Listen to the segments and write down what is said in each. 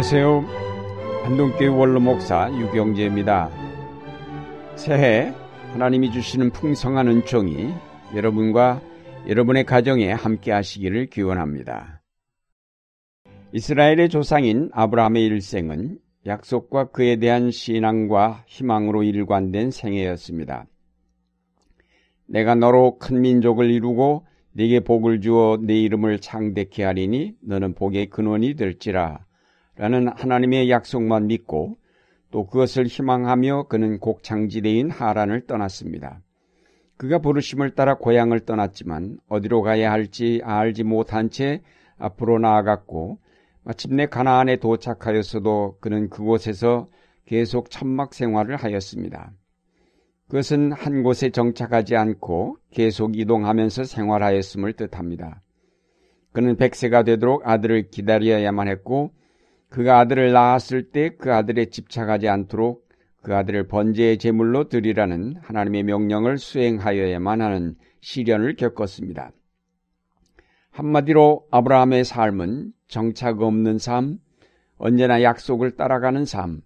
안녕하세요. 한동교회 원로 목사 유경재입니다. 새해 하나님이 주시는 풍성한 은총이 여러분과 여러분의 가정에 함께 하시기를 기원합니다. 이스라엘의 조상인 아브라함의 일생은 약속과 그에 대한 신앙과 희망으로 일관된 생애였습니다. 내가 너로 큰 민족을 이루고 네게 복을 주어 네 이름을 창대케 하리니 너는 복의 근원이 될지라 라는 하나님의 약속만 믿고 또 그것을 희망하며 그는 곡창지대인 하란을 떠났습니다. 그가 부르심을 따라 고향을 떠났지만 어디로 가야 할지 알지 못한 채 앞으로 나아갔고 마침내 가나안에 도착하였어도 그는 그곳에서 계속 천막 생활을 하였습니다. 그것은 한 곳에 정착하지 않고 계속 이동하면서 생활하였음을 뜻합니다. 그는 백세가 되도록 아들을 기다려야만 했고 그가 아들을 낳았을 때 그 아들에 집착하지 않도록 그 아들을 번제의 제물로 드리라는 하나님의 명령을 수행하여야만 하는 시련을 겪었습니다. 한마디로 아브라함의 삶은 정착 없는 삶, 언제나 약속을 따라가는 삶,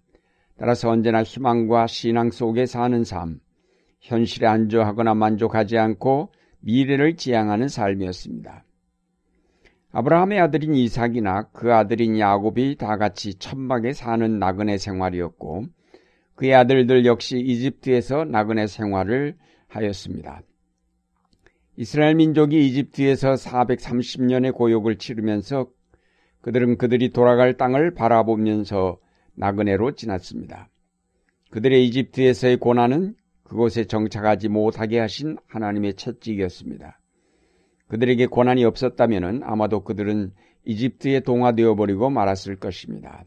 따라서 언제나 희망과 신앙 속에 사는 삶, 현실에 안주하거나 만족하지 않고 미래를 지향하는 삶이었습니다. 아브라함의 아들인 이삭이나 그 아들인 야곱이 다 같이 천막에 사는 나그네 생활이었고 그의 아들들 역시 이집트에서 나그네 생활을 하였습니다. 이스라엘 민족이 이집트에서 430년의 고욕을 치르면서 그들은 그들이 돌아갈 땅을 바라보면서 나그네로 지났습니다. 그들의 이집트에서의 고난은 그곳에 정착하지 못하게 하신 하나님의 채찍이었습니다. 그들에게 고난이 없었다면 아마도 그들은 이집트에 동화되어 버리고 말았을 것입니다.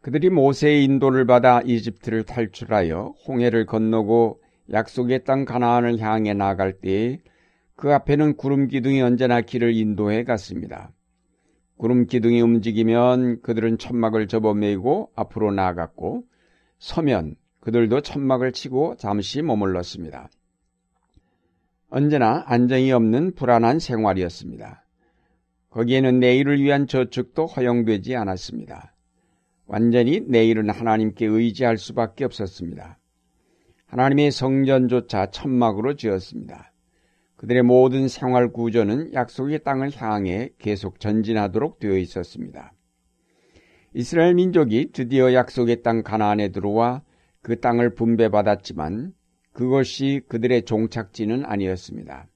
그들이 모세의 인도를 받아 이집트를 탈출하여 홍해를 건너고 약속의 땅 가나안을 향해 나아갈 때에 그 앞에는 구름 기둥이 언제나 길을 인도해 갔습니다. 구름 기둥이 움직이면 그들은 천막을 접어매고 앞으로 나아갔고 서면 그들도 천막을 치고 잠시 머물렀습니다. 언제나 안정이 없는 불안한 생활이었습니다. 거기에는 내일을 위한 저축도 허용되지 않았습니다. 완전히 내일은 하나님께 의지할 수밖에 없었습니다. 하나님의 성전조차 천막으로 지었습니다. 그들의 모든 생활 구조는 약속의 땅을 향해 계속 전진하도록 되어 있었습니다. 이스라엘 민족이 드디어 약속의 땅 가나안에 들어와 그 땅을 분배받았지만 그것이 그들의 종착지는 아니었습니다.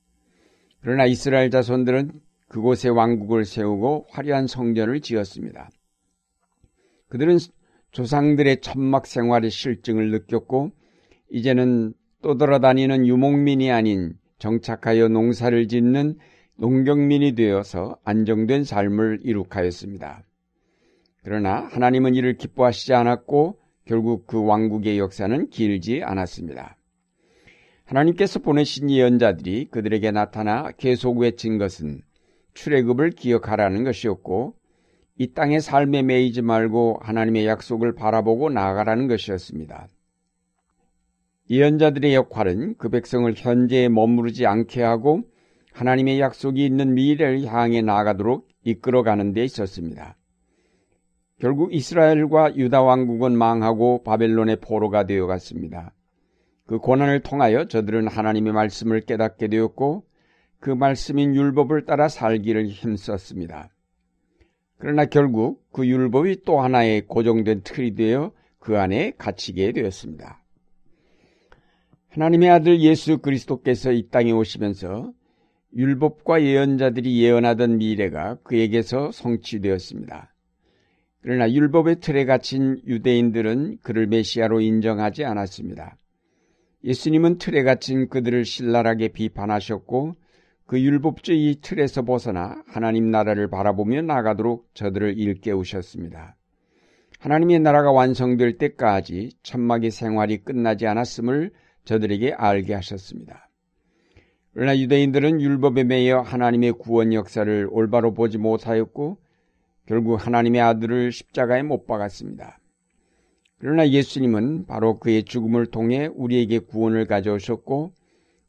그러나 이스라엘 자손들은 그곳에 왕국을 세우고 화려한 성전을 지었습니다. 그들은 조상들의 천막 생활의 실증을 느꼈고 이제는 떠돌아다니는 유목민이 아닌 정착하여 농사를 짓는 농경민이 되어서 안정된 삶을 이룩하였습니다. 그러나 하나님은 이를 기뻐하시지 않았고 결국 그 왕국의 역사는 길지 않았습니다. 하나님께서 보내신 예언자들이 그들에게 나타나 계속 외친 것은 출애굽을 기억하라는 것이었고 이 땅의 삶에 매이지 말고 하나님의 약속을 바라보고 나아가라는 것이었습니다. 예언자들의 역할은 그 백성을 현재에 머무르지 않게 하고 하나님의 약속이 있는 미래를 향해 나아가도록 이끌어가는 데 있었습니다. 결국 이스라엘과 유다 왕국은 망하고 바벨론의 포로가 되어 갔습니다. 그 고난을 통하여 저들은 하나님의 말씀을 깨닫게 되었고 그 말씀인 율법을 따라 살기를 힘썼습니다. 그러나 결국 그 율법이 또 하나의 고정된 틀이 되어 그 안에 갇히게 되었습니다. 하나님의 아들 예수 그리스도께서 이 땅에 오시면서 율법과 예언자들이 예언하던 미래가 그에게서 성취되었습니다. 그러나 율법의 틀에 갇힌 유대인들은 그를 메시아로 인정하지 않았습니다. 예수님은 틀에 갇힌 그들을 신랄하게 비판하셨고 그 율법주의 틀에서 벗어나 하나님 나라를 바라보며 나가도록 저들을 일깨우셨습니다. 하나님의 나라가 완성될 때까지 천막의 생활이 끝나지 않았음을 저들에게 알게 하셨습니다. 그러나 유대인들은 율법에 매여 하나님의 구원 역사를 올바로 보지 못하였고 결국 하나님의 아들을 십자가에 못 박았습니다. 그러나 예수님은 바로 그의 죽음을 통해 우리에게 구원을 가져오셨고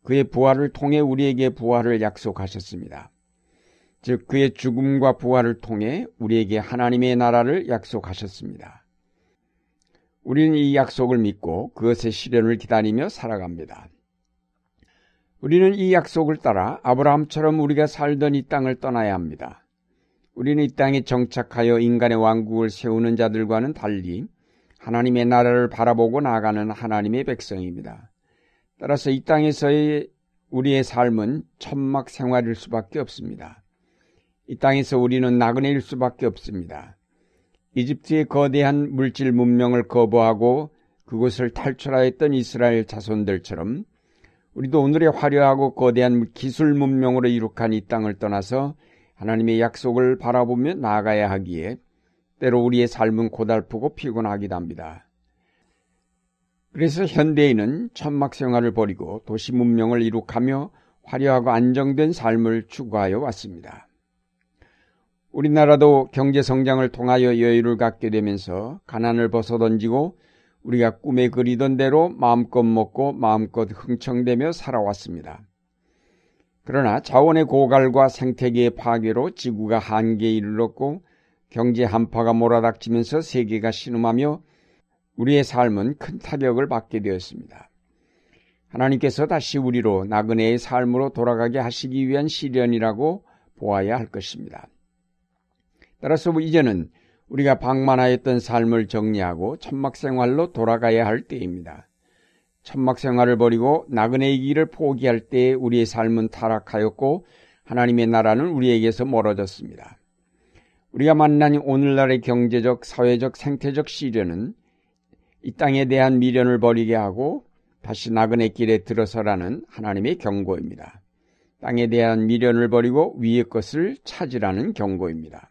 그의 부활을 통해 우리에게 부활을 약속하셨습니다. 즉 그의 죽음과 부활을 통해 우리에게 하나님의 나라를 약속하셨습니다. 우리는 이 약속을 믿고 그것의 실현을 기다리며 살아갑니다. 우리는 이 약속을 따라 아브라함처럼 우리가 살던 이 땅을 떠나야 합니다. 우리는 이 땅에 정착하여 인간의 왕국을 세우는 자들과는 달리 하나님의 나라를 바라보고 나가는 하나님의 백성입니다. 따라서 이 땅에서의 우리의 삶은 천막 생활일 수밖에 없습니다. 이 땅에서 우리는 나그네일 수밖에 없습니다. 이집트의 거대한 물질 문명을 거부하고 그곳을 탈출하였던 이스라엘 자손들처럼 우리도 오늘의 화려하고 거대한 기술 문명으로 이룩한 이 땅을 떠나서 하나님의 약속을 바라보며 나아가야 하기에 때로 우리의 삶은 고달프고 피곤하기도 합니다. 그래서 현대인은 천막 생활을 버리고 도시 문명을 이룩하며 화려하고 안정된 삶을 추구하여 왔습니다. 우리나라도 경제 성장을 통하여 여유를 갖게 되면서 가난을 벗어던지고 우리가 꿈에 그리던 대로 마음껏 먹고 마음껏 흥청대며 살아왔습니다. 그러나 자원의 고갈과 생태계의 파괴로 지구가 한계에 이르렀고 경제 한파가 몰아닥치면서 세계가 신음하며 우리의 삶은 큰 타격을 받게 되었습니다. 하나님께서 다시 우리로 나그네의 삶으로 돌아가게 하시기 위한 시련이라고 보아야 할 것입니다. 따라서 이제는 우리가 방만하였던 삶을 정리하고 천막 생활로 돌아가야 할 때입니다. 천막 생활을 버리고 나그네의 길을 포기할 때에 우리의 삶은 타락하였고 하나님의 나라는 우리에게서 멀어졌습니다. 우리가 만난 오늘날의 경제적, 사회적, 생태적 시련은 이 땅에 대한 미련을 버리게 하고 다시 나그네 길에 들어서라는 하나님의 경고입니다. 땅에 대한 미련을 버리고 위의 것을 찾으라는 경고입니다.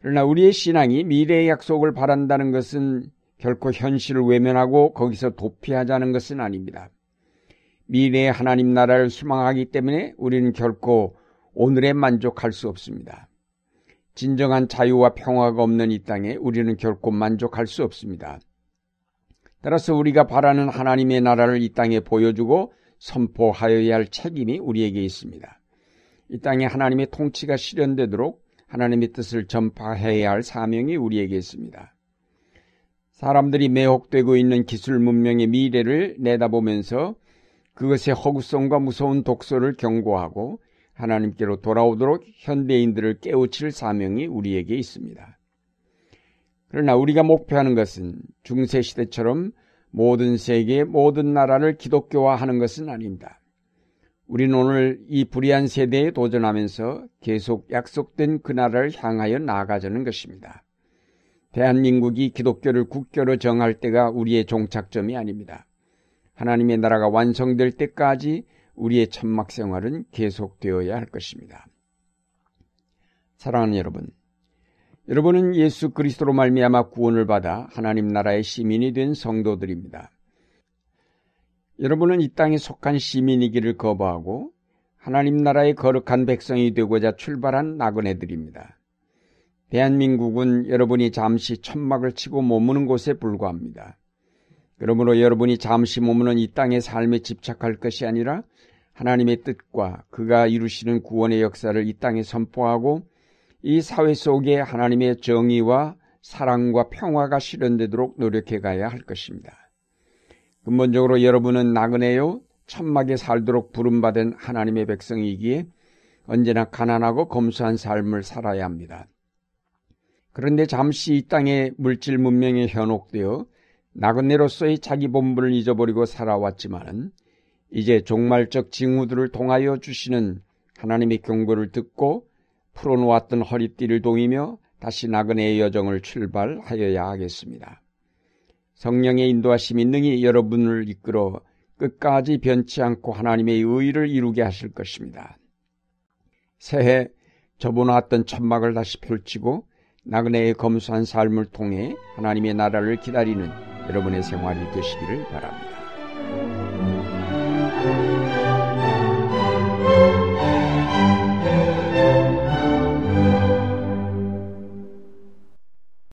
그러나 우리의 신앙이 미래의 약속을 바란다는 것은 결코 현실을 외면하고 거기서 도피하자는 것은 아닙니다. 미래의 하나님 나라를 수망하기 때문에 우리는 결코 오늘에 만족할 수 없습니다. 진정한 자유와 평화가 없는 이 땅에 우리는 결코 만족할 수 없습니다. 따라서 우리가 바라는 하나님의 나라를 이 땅에 보여주고 선포하여야 할 책임이 우리에게 있습니다. 이 땅에 하나님의 통치가 실현되도록 하나님의 뜻을 전파해야 할 사명이 우리에게 있습니다. 사람들이 매혹되고 있는 기술 문명의 미래를 내다보면서 그것의 허구성과 무서운 독소를 경고하고 하나님께로 돌아오도록 현대인들을 깨우칠 사명이 우리에게 있습니다. 그러나 우리가 목표하는 것은 중세시대처럼 모든 세계의 모든 나라를 기독교화하는 것은 아닙니다. 우리는 오늘 이 불의한 세대에 도전하면서 계속 약속된 그 나라를 향하여 나아가자는 것입니다. 대한민국이 기독교를 국교로 정할 때가 우리의 종착점이 아닙니다. 하나님의 나라가 완성될 때까지 우리의 천막 생활은 계속되어야 할 것입니다. 사랑하는 여러분, 여러분은 예수 그리스도로 말미암아 구원을 받아 하나님 나라의 시민이 된 성도들입니다. 여러분은 이 땅에 속한 시민이기를 거부하고 하나님 나라의 거룩한 백성이 되고자 출발한 나그네들입니다. 대한민국은 여러분이 잠시 천막을 치고 머무는 곳에 불과합니다. 그러므로 여러분이 잠시 머무는 이 땅의 삶에 집착할 것이 아니라 하나님의 뜻과 그가 이루시는 구원의 역사를 이 땅에 선포하고 이 사회 속에 하나님의 정의와 사랑과 평화가 실현되도록 노력해 가야 할 것입니다. 근본적으로 여러분은 나그네요 천막에 살도록 부름받은 하나님의 백성이기에 언제나 가난하고 검소한 삶을 살아야 합니다. 그런데 잠시 이 땅의 물질 문명에 현혹되어 나그네로서의 자기 본분을 잊어버리고 살아왔지만 이제 종말적 징후들을 통하여 주시는 하나님의 경고를 듣고 풀어놓았던 허리띠를 동이며 다시 나그네의 여정을 출발하여야 하겠습니다. 성령의 인도하심이 능히 여러분을 이끌어 끝까지 변치 않고 하나님의 의를 이루게 하실 것입니다. 새해 접어놨던 천막을 다시 펼치고 나그네의 검소한 삶을 통해 하나님의 나라를 기다리는 여러분의 생활이 되시기를 바랍니다. Música